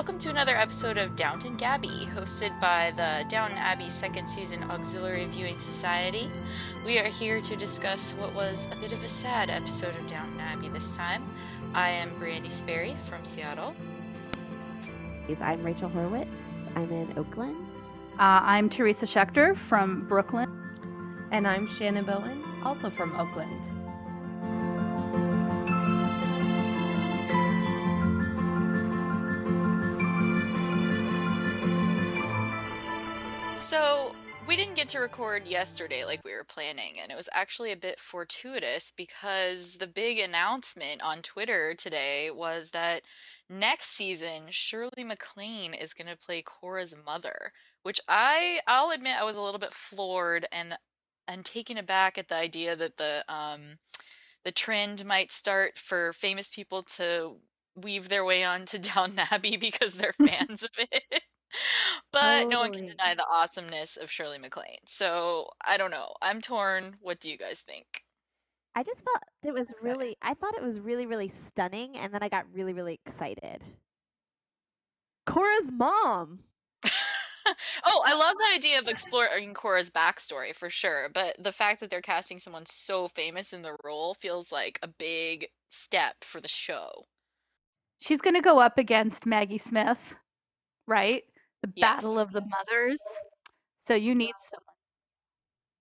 welcome to another episode of Downton Gabby, hosted by the Downton Abbey Second Season Auxiliary Viewing Society. We are here to discuss what was a bit of a sad episode of Downton Abbey this time. I am Brandy Sperry from Seattle. I'm Rachel Horowitz. I'm in Oakland. Uh, I'm Teresa Schechter from Brooklyn. And I'm Shannon Bowen, also from Oakland. To record yesterday like we were planning, and it was actually a bit fortuitous because the big announcement on Twitter today was that next season Shirley MacLaine is going to play Cora's mother, which I I'll admit I was a little bit floored and and taken aback at the idea that the um the trend might start for famous people to weave their way onto Downton Abbey because they're fans of it. But no one can deny the awesomeness of Shirley MacLaine. So I don't know. I'm torn. What do you guys think? I just felt it was really, I thought it was really, really stunning, and then I got really, really excited. Cora's mom. oh, I love the idea of exploring Cora's backstory for sure, but the fact that they're casting someone so famous in the role feels like a big step for the show. She's going to go up against Maggie Smith, right? The Battle of the Mothers. So you need someone.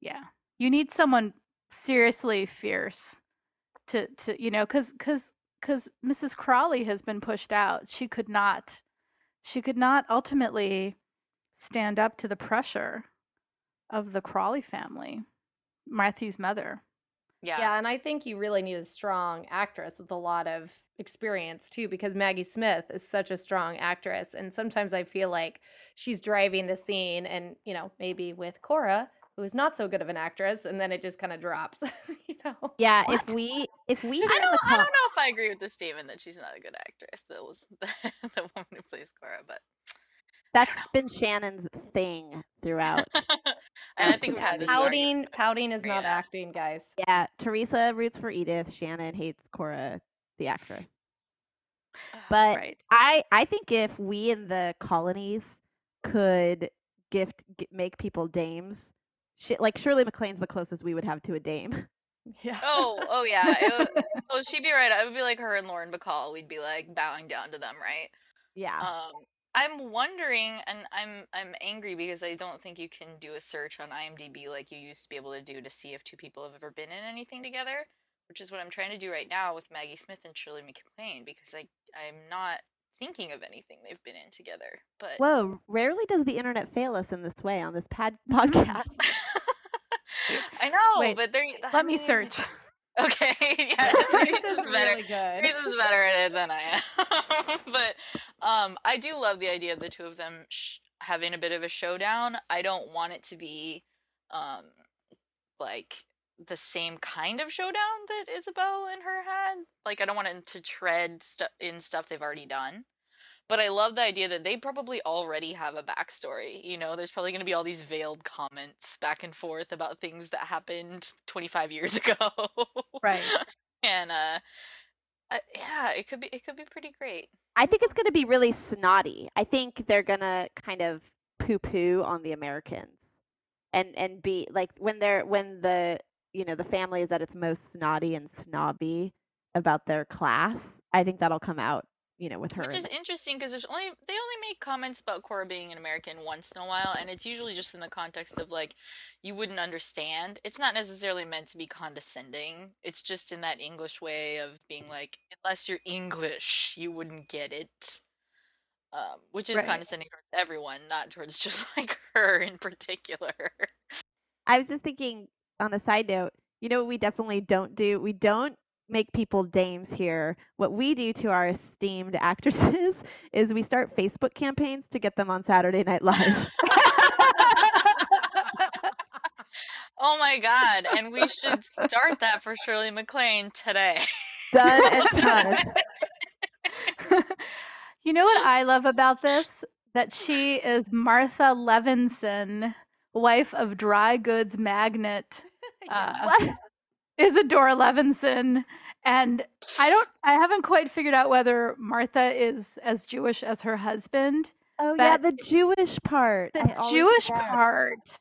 Yeah. You need someone seriously fierce to to you know cuz cuz cuz Mrs. Crawley has been pushed out. She could not she could not ultimately stand up to the pressure of the Crawley family, Matthew's mother. Yeah. Yeah, and I think you really need a strong actress with a lot of experience too, because Maggie Smith is such a strong actress. And sometimes I feel like she's driving the scene, and, you know, maybe with Cora, who is not so good of an actress, and then it just kind of drops, you know? Yeah, What? if we if we I don't, the I don't know if I agree with the statement that she's not a good actress. That was the, the woman who plays Cora, but that's been Shannon's thing throughout. and I think we've had this Pouting, pouting is not Yeah. acting, guys. yeah, Teresa roots for Edith. Shannon hates Cora, the actress. But right. I I think if we in the colonies could gift g- make people dames, sh- like Shirley MacLaine's the closest we would have to a dame. Yeah. Oh, oh yeah. It, would- oh, she'd be right. It would be like her and Lauren Bacall. We'd be like bowing down to them, right? Yeah. Um, I'm wondering, and I'm I'm angry because I don't think you can do a search on IMDb like you used to be able to do to see if two people have ever been in anything together, which is what I'm trying to do right now with Maggie Smith and Shirley MacLaine because I I'm not thinking of anything they've been in together. But Whoa, rarely does the internet fail us in this way on this pad podcast. I know, Wait, but they're I Let me search. Okay, yeah, Teresa's better. really good. Teresa's better at it than I am. but um, I do love the idea of the two of them sh- having a bit of a showdown. I don't want it to be um, like the same kind of showdown that Isobel and her had. Like I don't want it to tread stu- in stuff they've already done. But I love the idea that they probably already have a backstory. You know, there's probably going to be all these veiled comments back and forth about things that happened 25 years ago. Right. and uh, uh, yeah, it could be it could be pretty great. I think it's going to be really snotty. I think they're going to kind of poo-poo on the Americans and and be like when they're when the you know the family is at its most snotty and snobby about their class. I think that'll come out, you know, with her. Which is interesting because there's only they only make comments about Cora being an American once in a while, and it's usually just in the context of like you wouldn't understand. It's not necessarily meant to be condescending. It's just in that English way of being like, unless you're English, you wouldn't get it. Um, which is Right. condescending towards everyone, not towards just like her in particular. I was just thinking on a side note, you know what we definitely don't do? We don't make people dames here. What we do to our esteemed actresses is we start Facebook campaigns to get them on Saturday Night Live. Oh my god, and we should start that for Shirley MacLaine today. done and done. you know what I love about this? That she is Martha Levinson, wife of dry goods magnate uh, What? Isadora Levinson, And I don't I haven't quite figured out whether Martha is as Jewish as her husband. Oh yeah, the Jewish part. The Jewish forget. part.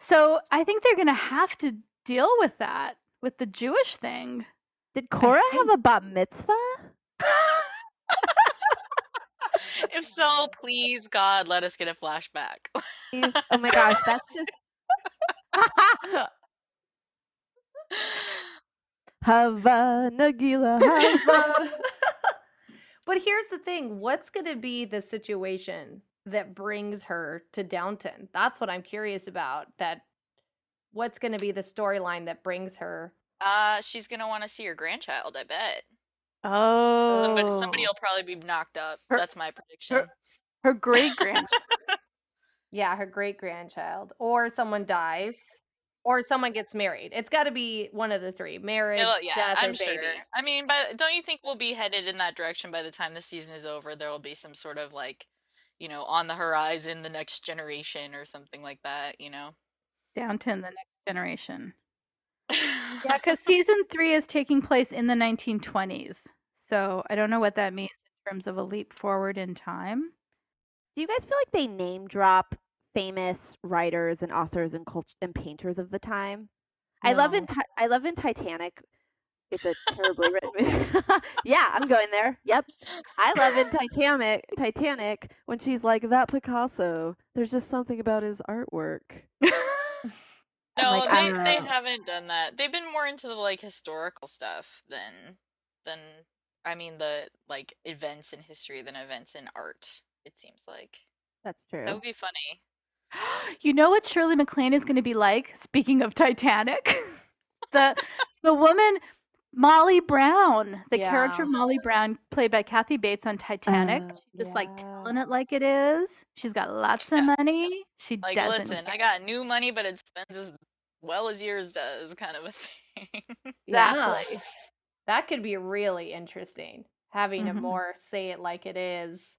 So I think they're gonna have to deal with that, with the Jewish thing. Did Cora have a bat mitzvah? if so, please God, let us get a flashback. Oh my gosh, that's just. Hava Nagila Hava. But here's the thing, what's going to be the situation that brings her to Downton? That's what I'm curious about. That what's going to be the storyline that brings her? uh, she's gonna want to see her grandchild, I bet. Oh. Somebody, somebody will probably be knocked up. Her- That's my prediction. her great grandchild. Yeah, her great grandchild, or someone dies, or someone gets married. It's got to be one of the three: marriage, It'll- yeah, death, I'm or sure. baby. I mean, but don't you think we'll be headed in that direction by the time the season is over? There will be some sort of like, you know, on the horizon, the next generation or something like that. You know. Downton, the next generation. Yeah, because season three is taking place in the 1920s. So I don't know what that means in terms of a leap forward in time. Do you guys feel like they name drop famous writers and authors and cult- and painters of the time? I love in Ti- I love in Titanic. It's a terribly written movie. yeah, I'm going there. Yep. I love in Titanic Titanic when she's like that Picasso. There's just something about his artwork. No, like, they uh. they haven't done that. They've been more into the like historical stuff than than I mean the like events in history than events in art. It seems like That's true. that would be funny. You know what Shirley MacLaine is going to be like? Speaking of Titanic, the the woman Molly Brown, the character Molly Brown, played by Kathy Bates on Titanic. She's just like telling it like it is. She's got lots of Yeah. money. She Like, doesn't. listen, I got new money, but it spends as well as yours does, kind of a thing. Yeah, Exactly. that could be really interesting. Having a Mhm. more say it like it is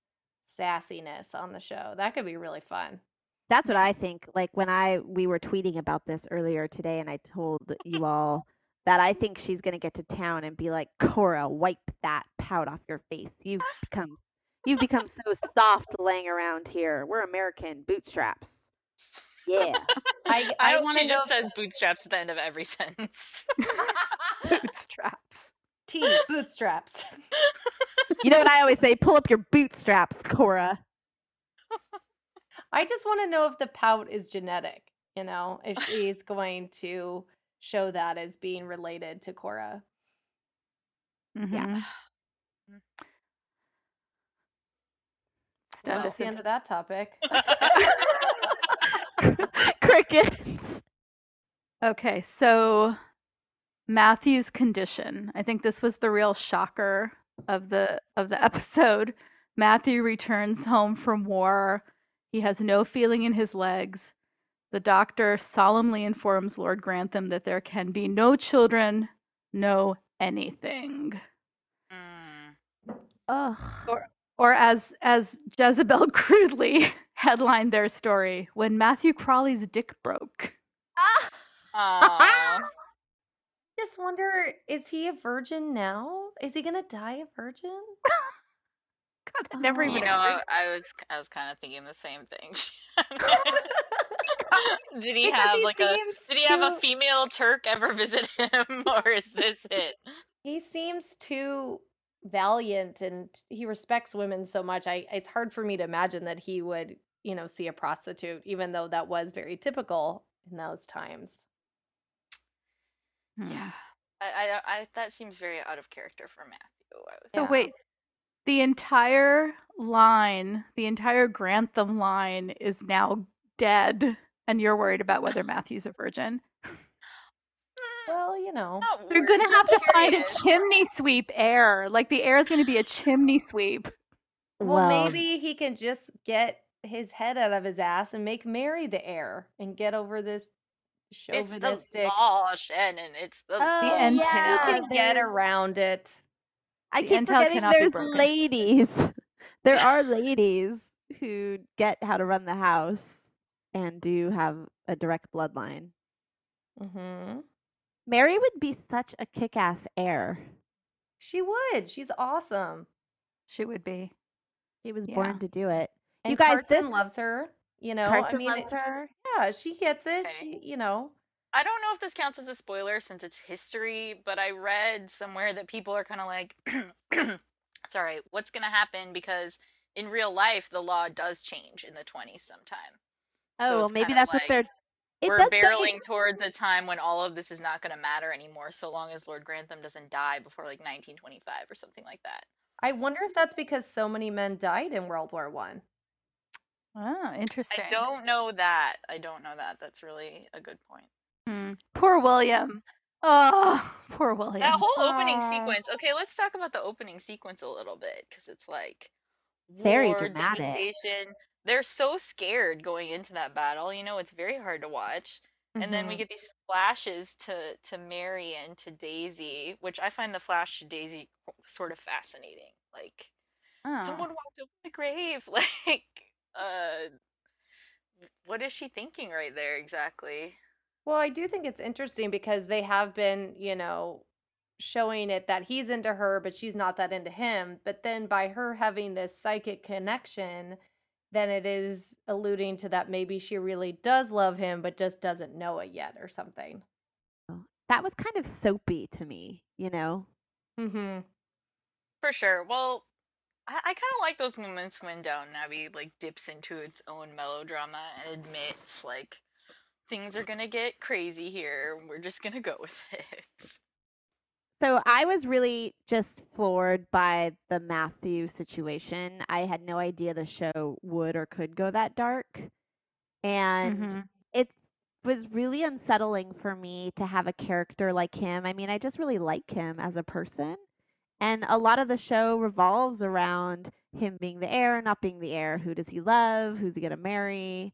sassiness on the show. That could be really fun. That's what I think. Like when I we were tweeting about this earlier today, and I told you all that I think she's gonna get to town and be like, Cora, wipe that pout off your face. You've become you've become so soft laying around here. We're American bootstraps. Yeah. I I, I hope want she to just says bootstraps at the end of every sentence. bootstraps. T bootstraps. You know what I always say? Pull up your bootstraps, Cora. I just want to know if the pout is genetic, you know, if she's going to show that as being related to Cora. Mm-hmm. Well, Stand that's the end of that topic. Crickets. Okay, so Matthew's condition. I think this was the real shocker of the of the episode. Matthew returns home from war. He has no feeling in his legs. The doctor solemnly informs Lord Grantham that there can be no children, no anything. Mm. Ugh. Or or as as Jezebel crudely headlined their story, when Matthew Crawley's dick broke. Aw. Just wonder, is he a virgin now? Is he gonna die a virgin? God, I never even You know, I, I was I was kind of thinking the same thing. did he Because have he like a seems did he have a female Turk ever visit him, or is this it? He seems too valiant and he respects women so much. I it's hard for me to imagine that he would, you know, see a prostitute, even though that was very typical in those times. Hmm. Yeah, I, I I that seems very out of character for Matthew. I was So Yeah. wait, the entire line, the entire Grantham line is now dead, and you're worried about whether Matthew's a virgin. Well, you know. Not They're gonna just have to find a chimney sweep heir. Like the heir is gonna be a chimney sweep. Well, maybe he can just get his head out of his ass and make Mary the heir and get over this It's the chauvinistic. law, Shannon. It's the Oh, law. entail. You yeah, can get around it. I keep forgetting there's ladies. There are ladies who get how to run the house and do have a direct bloodline. hmm Mary would be such a kick-ass heir. She would. She's awesome. She would be. She was Yeah. born to do it. And You guys, Carson this- loves her. You know, I mean, loves her. yeah, she gets it. Okay. She, you know, I don't know if this counts as a spoiler since it's history, but I read somewhere that people are kind of like, sorry, what's going to happen? Because in real life, the law does change in the 20s sometime. Oh, So well, maybe kinda that's what they're. It We're does say- barreling towards a time when all of this is not going to matter anymore, so long as Lord Grantham doesn't die before like 1925 or something like that. I wonder if that's because so many men died in World War One. Oh, interesting. I don't know that. I don't know that. That's really a good point. Hmm. Poor William. Oh, poor William. That whole opening sequence. Okay, let's talk about the opening sequence a little bit because it's like Very war, dramatic. devastation. They're so scared going into that battle. You know, it's very hard to watch. And then we Mhm. get these flashes to to Mary and to Daisy, which I find the flash to Daisy sort of fascinating. Like Oh. someone walked over the grave. Like, uh, what is she thinking right there exactly? Well, I do think it's interesting because they have been, you know, showing it that he's into her, but she's not that into him. But then by her having this psychic connection, then it is alluding to that maybe she really does love him, but just doesn't know it yet or something. that was kind of soapy to me, you know. Mm-hmm. For sure. Well, I, I kind of like those moments when Downton Abbey like dips into its own melodrama and admits like things are gonna get crazy here. We're just gonna go with it. So I was really just floored by the Matthew situation. I had no idea the show would or could go that dark. And Mhm. it was really unsettling for me to have a character like him. I mean, I just really like him as a person. And a lot of the show revolves around him being the heir, not being the heir. Who does he love? Who's he going to marry?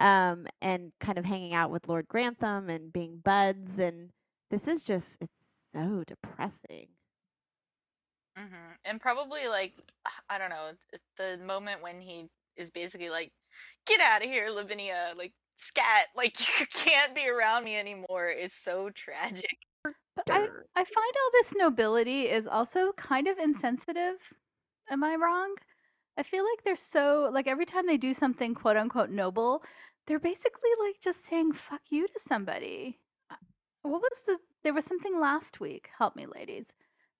Um, and kind of hanging out with Lord Grantham and being buds. And this is just, it's so depressing. hmm And probably like I don't know th- the moment when he is basically like, "Get out of here, Lavinia!" Like scat, like you can't be around me anymore is so tragic. But I, I find all this nobility is also kind of insensitive. Am I wrong? I feel like they're so like every time they do something quote unquote noble, they're basically like just saying fuck you to somebody. Uh, What was the there was something last week. Help me ladies.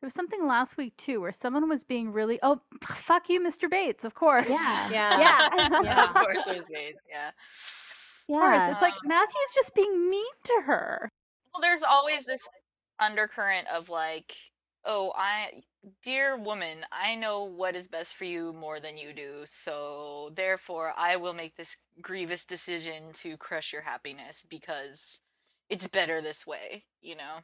There was something last week too where someone was being really oh fuck you Mr. Bates, of course. Yeah. Yeah. Yeah. yeah, of course it was Bates. Yeah. Of course. Yeah. It's like Matthew's just being mean to her. Well, there's always this undercurrent of like, oh, I, dear woman, I know what is best for you more than you do, so therefore I will make this grievous decision to crush your happiness because it's better this way, you know?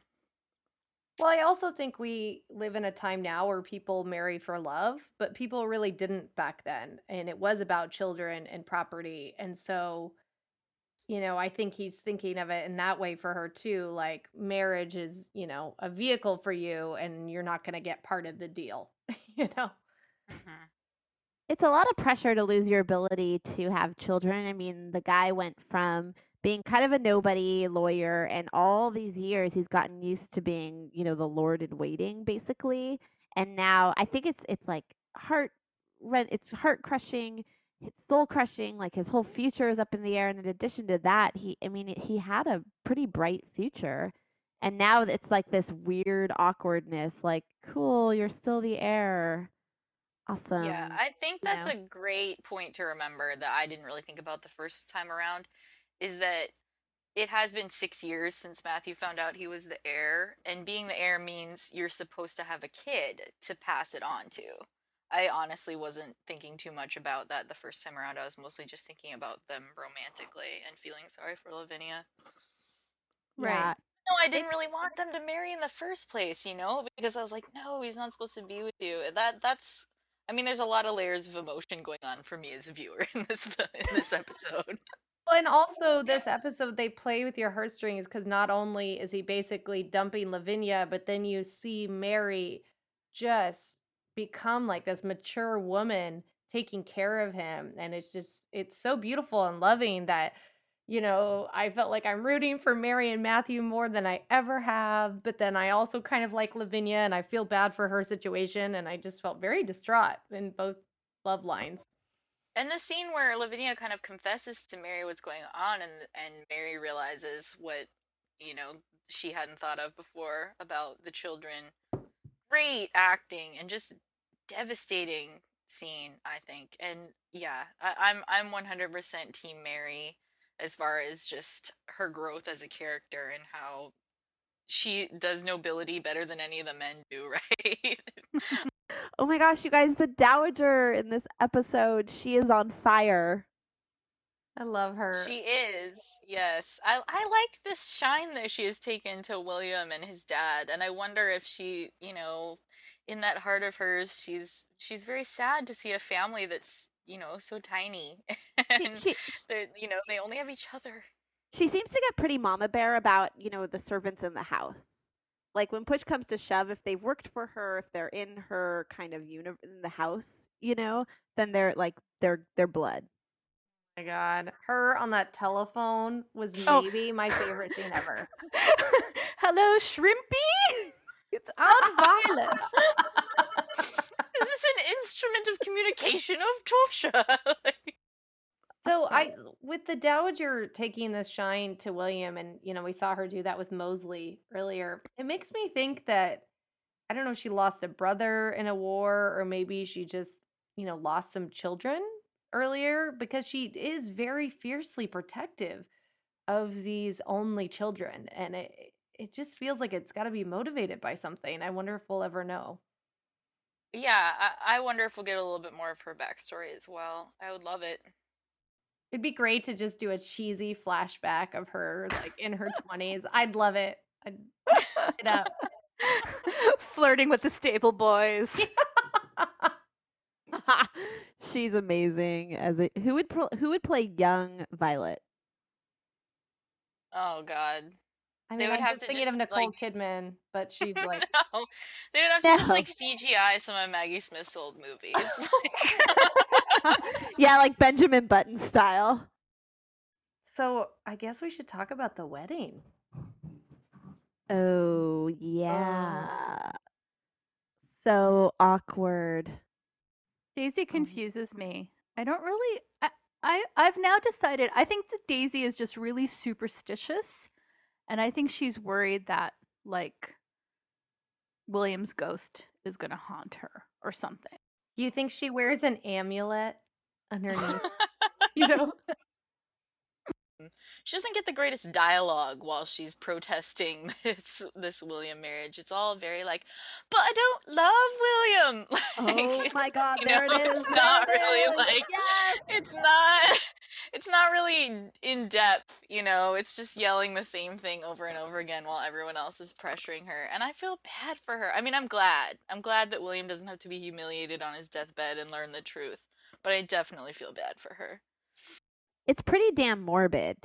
Well, I also think we live in a time now where people marry for love, but people really didn't back then. And it was about children and property. And so, you know, I think he's thinking of it in that way for her too. Like marriage is, you know, a vehicle for you and you're not going to get part of the deal, you know? hmm it's a lot of pressure to lose your ability to have children. I mean, the guy went from being kind of a nobody lawyer, and all these years he's gotten used to being, you know, the lord in waiting, basically. And now I think it's it's like heart it's heart crushing, it's soul crushing. Like his whole future is up in the air. And in addition to that, he, I mean, he had a pretty bright future. And now it's like this weird awkwardness, like, cool, you're still the heir. Awesome. Yeah, I think you that's know? a great point to remember that I didn't really think about the first time around is that it has been six years since Matthew found out he was the heir, and being the heir means you're supposed to have a kid to pass it on to. I honestly wasn't thinking too much about that the first time around. I was mostly just thinking about them romantically and feeling sorry for Lavinia. Right. Yeah. No, I didn't really want them to marry in the first place, you know, because I was like, no, he's not supposed to be with you. That that's I mean, there's a lot of layers of emotion going on for me as a viewer in this in this episode. Well, and also this episode they play with your heartstrings because not only is he basically dumping Lavinia, but then you see Mary just become like this mature woman taking care of him, and it's just it's so beautiful and loving that you know, I felt like I'm rooting for Mary and Matthew more than I ever have, but then I also kind of like Lavinia and I feel bad for her situation and I just felt very distraught in both love lines. And the scene where Lavinia kind of confesses to Mary what's going on and and Mary realizes what, you know, she hadn't thought of before about the children. Great acting and just devastating scene, I think. And yeah, I, I'm I'm 100% Team Mary as far as just her growth as a character and how she does nobility better than any of the men do, right? Oh my gosh, you guys, the Dowager in this episode, she is on fire. I love her. She is, yes. I I like this shine that she has taken to William and his dad, and I wonder if she, you know, in that heart of hers, she's she's very sad to see a family that's, you know, so tiny, and she they, you know, they only have each other. she seems to get pretty mama bear about, you know, the servants in the house. Like when push comes to shove, if they've worked for her, if they're in her kind of uni- in the house, you know, then they're like they're they're blood. Oh my God. Her on that telephone was Oh. maybe my favorite scene ever. Hello, Shrimpy. It's Aunt Violet. Is this an instrument of communication of torture? Like, So I, with the Dowager taking the shine to William, and you know, we saw her do that with Molesley earlier. It makes me think that I don't know if she lost a brother in a war, or maybe she just, you know, lost some children earlier because she is very fiercely protective of these only children, and it it just feels like it's got to be motivated by something. I wonder if we'll ever know. yeah, I, I wonder if we'll get a little bit more of her backstory as well. I would love it. It'd be great to just do a cheesy flashback of her like in her 20s. I'd love it. I'd eat it up. Flirting with the stable boys. She's amazing as a who would pl- who would play young Violet? Oh God. I They mean, would I'm have just to thinking of Nicole like- Kidman, but she's like, no, they would have to just like CGI some of Maggie Smith's old movies. yeah, like Benjamin Button style. so I guess we should talk about the wedding. Oh um, yeah. So awkward. Daisy um, confuses me. I don't really. I, I I've now decided. I think that Daisy is just really superstitious, and I think she's worried that like William's ghost is gonna haunt her or something. You think she wears an amulet underneath? you know? She doesn't get the greatest dialogue while she's protesting this this William marriage. It's all very like, but I don't love William. Oh my god, there know, it is. It's not really is. like yes. it's not it's not really in depth, you know. It's just yelling the same thing over and over again while everyone else is pressuring her. And I feel bad for her. I mean, I'm glad. I'm glad that William doesn't have to be humiliated on his deathbed and learn the truth. But I definitely feel bad for her. It's pretty damn morbid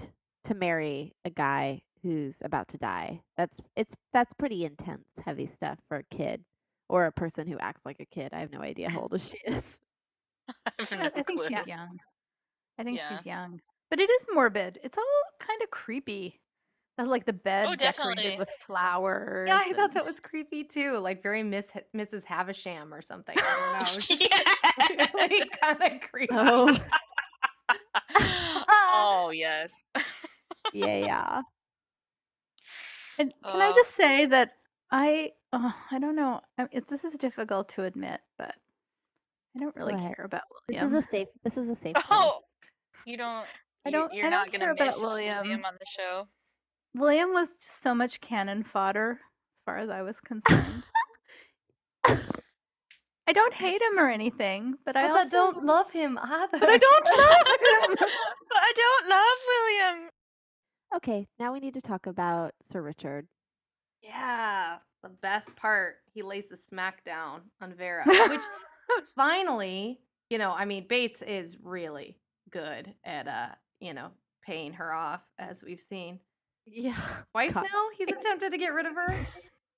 to marry a guy who's about to die. That's it's that's pretty intense, heavy stuff for a kid or a person who acts like a kid. I have no idea how old she is. I no I think she's young. I think Yeah. she's young, but it is morbid. It's all kind of creepy. That like the bed Oh, decorated with flowers. Yeah, I thought that was creepy too. Like very Miss Mrs. Havisham or something. I don't know. It was just yeah. really kind of creepy. Oh, oh yes. yeah, yeah. And can I Uh, just say that I, uh, I don't know. I- It, this is difficult to admit, but I don't really care about William. This is a safe. This is a safe. place. Oh, you don't. I don't- You're I don't not gonna care about miss William. on the show. William was just so much cannon fodder, as far as I was concerned. I don't hate him or anything, but I also I don't love him either. But I don't love him. But I don't love William. Okay, now we need to talk about Sir Richard. Yeah, the best part, he lays the smackdown on Vera, which finally, you know, I mean, Bates is really good at, uh, you know, paying her off, as we've seen. Yeah. Twice God. now, he's attempted to get rid of her.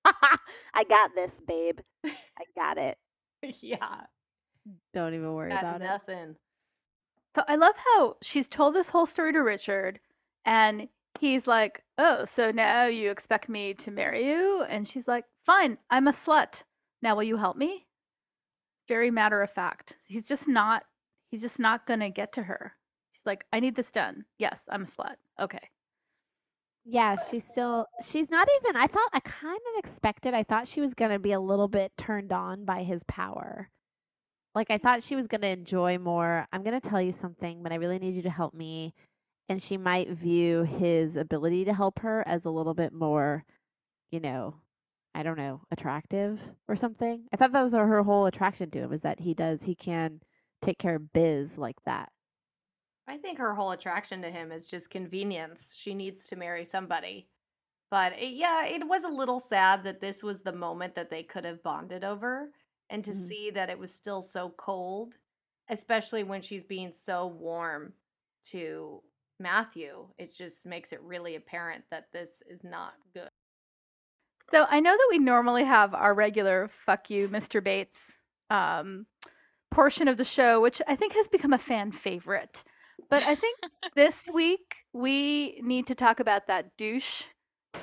I got this, babe. I got it. yeah, Don't even worry got about it. nothing. So I love how she's told this whole story to Richard, And he's like, "Oh, so now you expect me to marry you?" And she's like, "Fine, I'm a slut. Now will you help me?" Very matter of fact. He's just not he's just not going to get to her. She's like, "I need this done." Yes, I'm a slut. Okay. Yeah, she's still she's not even I thought I kind of expected I thought she was going to be a little bit turned on by his power. Like I thought she was going to enjoy more. I'm going to tell you something, but I really need you to help me. And she might view his ability to help her as a little bit more, you know, I don't know, attractive or something. I thought that was her whole attraction to him is that he does he can take care of biz like that. I think her whole attraction to him is just convenience. She needs to marry somebody. But it, yeah, it was a little sad that this was the moment that they could have bonded over and to Mhm. see that it was still so cold, especially when she's being so warm to Matthew. It just makes it really apparent that this is not good. So I know that we normally have our regular "fuck you, Mr. Bates" um, portion of the show, which I think has become a fan favorite. But I think this week we need to talk about that douche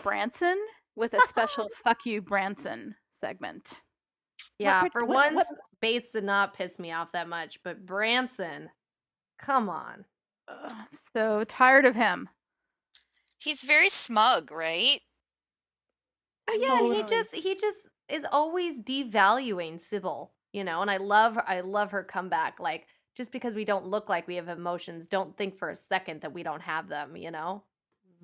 Branson with a special "fuck you, Branson" segment. Yeah, part- for what- once, what- Bates did not piss me off that much, but Branson, come on. Ugh, so tired of him. He's very smug, right? Oh, yeah, he just he just is always devaluing Sybil, you know, and I love I love her comeback. Like just because we don't look like we have emotions, don't think for a second that we don't have them, you know?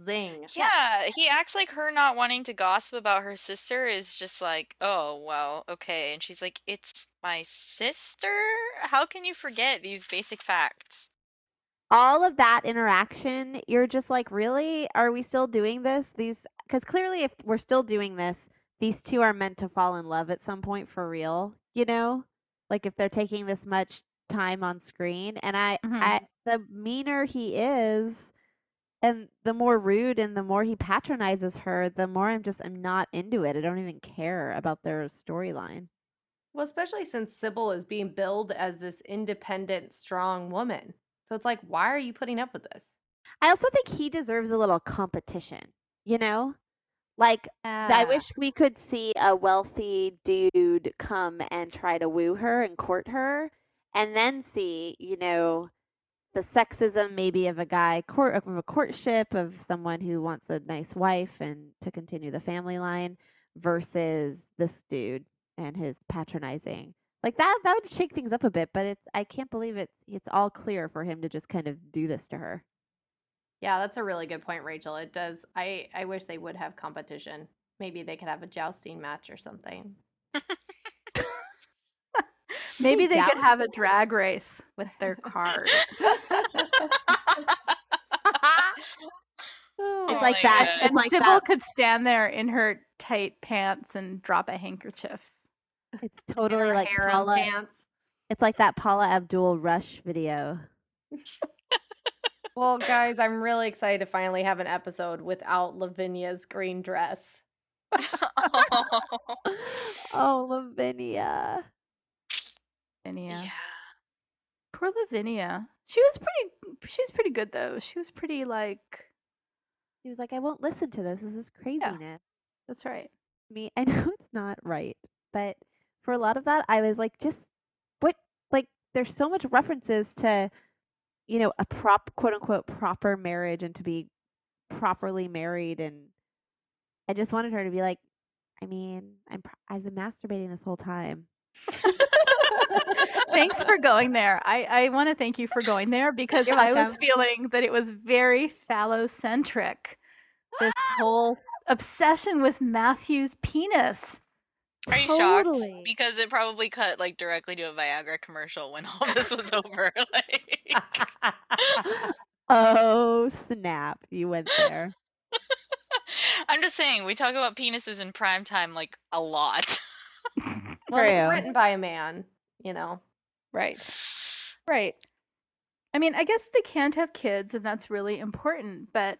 Zing. Yeah, he acts like her not wanting to gossip about her sister is just like, oh, well, okay. And she's like, it's my sister? How can you forget these basic facts? all of that interaction, you're just like, really? Are we still doing this? These, because clearly, if we're still doing this, these two are meant to fall in love at some point for real. You know, like if they're taking this much time on screen, and I, Mhm. I, the meaner he is, and the more rude and the more he patronizes her, the more I'm just, I'm not into it. I don't even care about their storyline. Well, especially since Sybil is being billed as this independent, strong woman. So it's like, why are you putting up with this? I also think he deserves a little competition. You know, like I wish we could see a wealthy dude come and try to woo her and court her, and then see, you know, the sexism maybe of a guy court of a courtship of someone who wants a nice wife and to continue the family line versus this dude and his patronizing. Like that that would shake things up a bit, but it's I can't believe it's it's all clear for him to just kind of do this to her. Yeah, that's a really good point, Rachel. It does. I I wish they would have competition. Maybe they could have a jousting match or something. Maybe they could have a drag race with their cars. Oh It's like my that. God. And like Sybil that. could stand there in her tight pants and drop a handkerchief. It's totally like Paula. pants. It's like that Paula Abdul Rush video. Well, guys, I'm really excited to finally have an episode without Lavinia's green dress. oh, Lavinia. Lavinia. yeah. Poor Lavinia. She was pretty she was pretty good though. She was pretty like He was like, I won't listen to this. This is craziness. Yeah, that's right. Me, I know it's not right, but for a lot of that, I was like, just what? Like, there's so much references to, you know, a prop, quote unquote, proper marriage and to be properly married, and I just wanted her to be like, I mean, I'm I've been masturbating this whole time. Thanks for going there. I, I want to thank you for going there because I was feeling that it was very phallocentric. This whole obsession with Matthew's penis. Are you Totally. shocked? Because it probably cut like directly to a Viagra commercial when all this was over. like, Oh snap! You went there. I'm just saying, we talk about penises in prime time like a lot. Well, it's written by a man, you know. Right. Right. I mean, I guess they can't have kids, and that's really important. But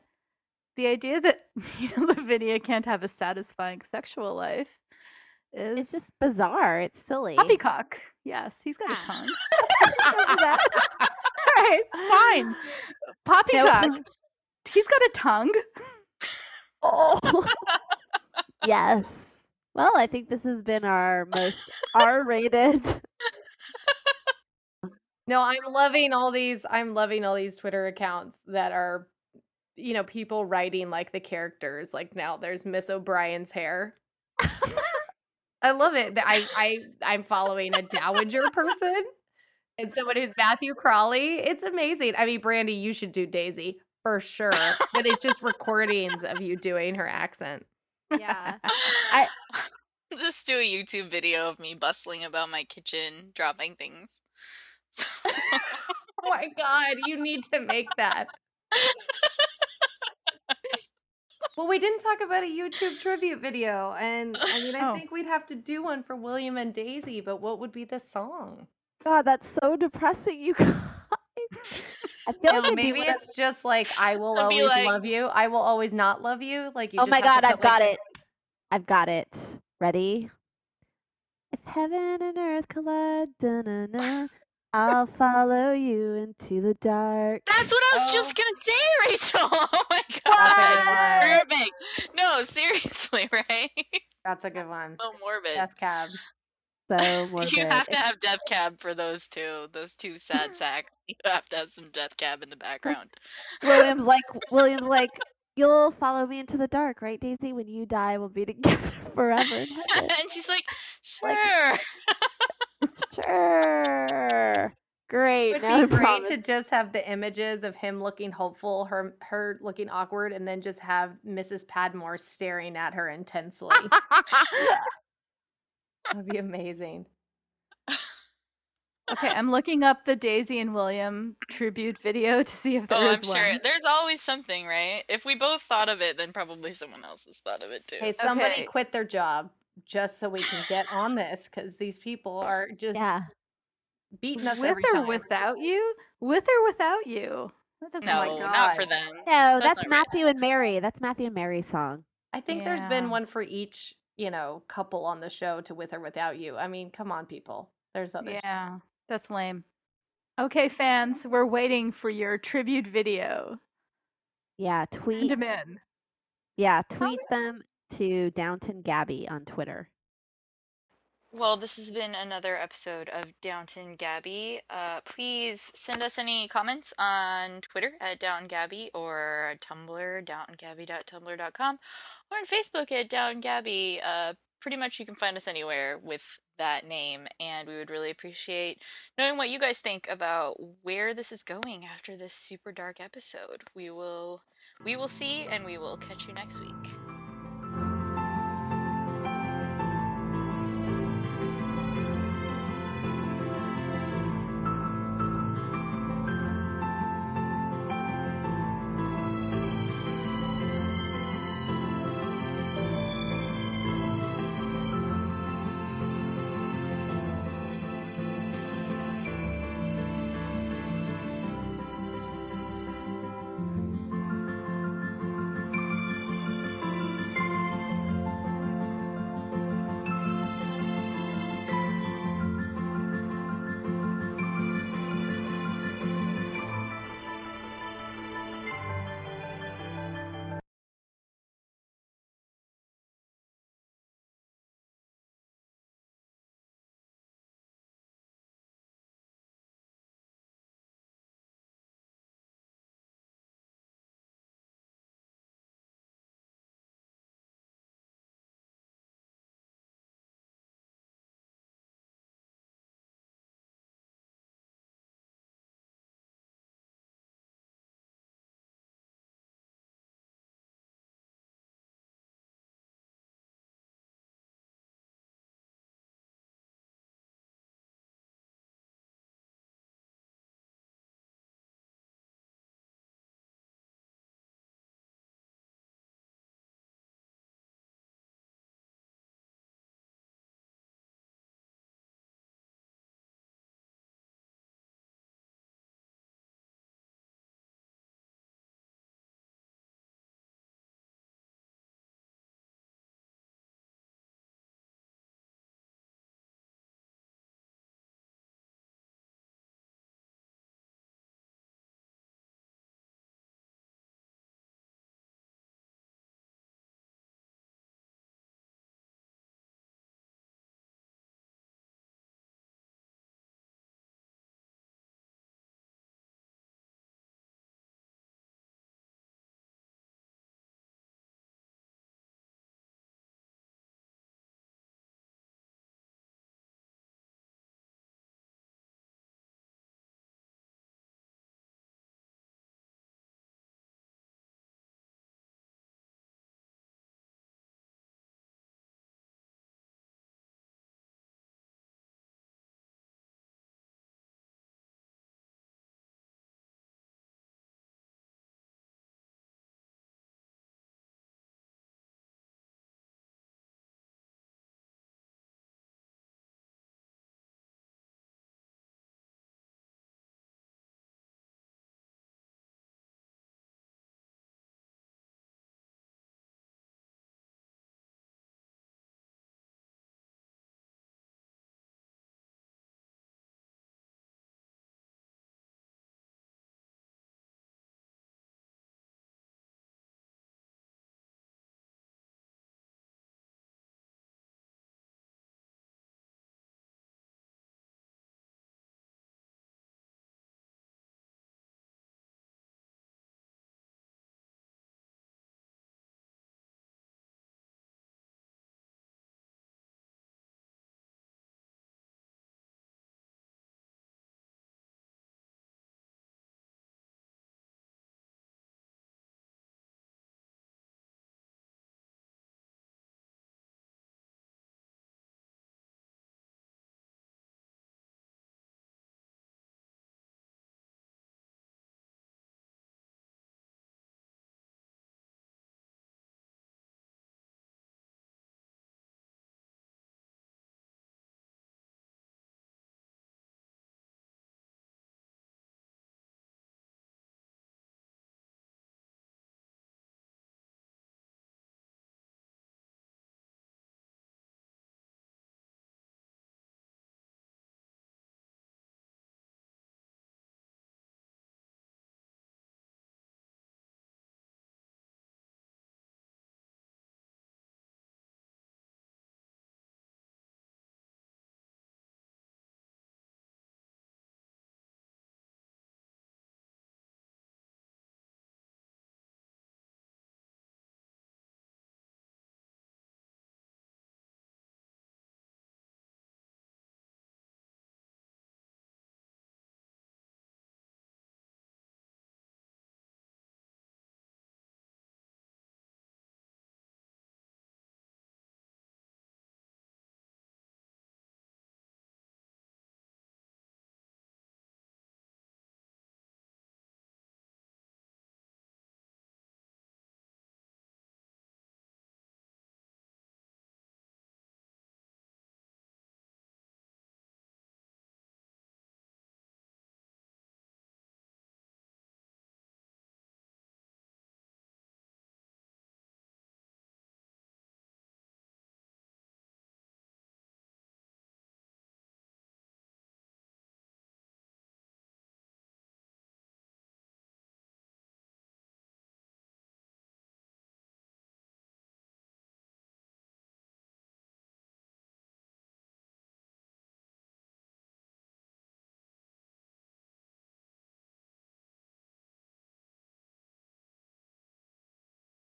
the idea that know Lavinia can't have a satisfying sexual life is It's just bizarre. It's silly. poppycock. Yes, he's got a tongue. All right, fine. Poppycock. No, He's got a tongue. Oh. yes. Well, I think this has been our most R-rated. No, I'm loving all these. I'm loving all these Twitter accounts that are, you know, people writing like the characters. Like now there's Miss O'Brien's hair. I love it. that I I I'm following a dowager person and someone who's Matthew Crawley. It's amazing. I mean, Brandy, you should do Daisy for sure. But it's just recordings of you doing her accent. Yeah. I- just do a YouTube video of me bustling about my kitchen, dropping things. Oh my god, you need to make that. Well, we didn't talk about a YouTube tribute video, and I mean, I Oh. think we'd have to do one for William and Daisy, but what would be the song? God, that's so depressing, you guys. I feel like maybe it's just like I will be always like- love you. I will always not love you. Like you Oh my God, I've put, got like, it. I've got it. Ready? If heaven and earth collide, da-na-na, I'll follow you into the dark. That's what I was Oh. just gonna say, Rachel. Oh my That's god. Perfect. No, seriously, right? That's a good one. so morbid. Death Cab. So morbid. You have to have Death Cab for those two, those two sad sacks. You have to have some Death Cab in the background. William's like William's like you'll follow me into the dark, right, Daisy? When you die, we'll be together forever and she's like, sure. Like- sure. Great. I would be great promise. to just have the images of him looking hopeful, her her looking awkward, and then just have Mrs. Patmore staring at her intensely. That'd be amazing. Okay, I'm looking up the Daisy and William tribute video to see if oh, there Oh, is I'm one. sure. There's always something, right? If we both thought of it, then probably someone else has thought of it too. Hey, somebody Okay. quit their job just so we can get on this because these people are just yeah. Beating us With every or time. without you? With or without you? That doesn't no, my not for them. No, That's that's, not right. Matthew and Mary. That's Matthew and Mary's song. I think there's been one for each, you know, couple on the show to with or without you. I mean, come on, people. There's others. Yeah, that's lame. Okay, fans, we're waiting for your tribute video. Yeah, Send them in. Yeah, tweet them to Downton Gabby on Twitter. Well, this has been another episode of Downton Gabby. Uh, please send us any comments on Twitter at Downton Gabby or Tumblr, downtongabby.tumblr.com, or on Facebook at Downton Gabby. Uh, pretty much you can find us anywhere with that name, and we would really appreciate knowing what you guys think about where this is going after this super dark episode. We will, we will see, and we will catch you next week.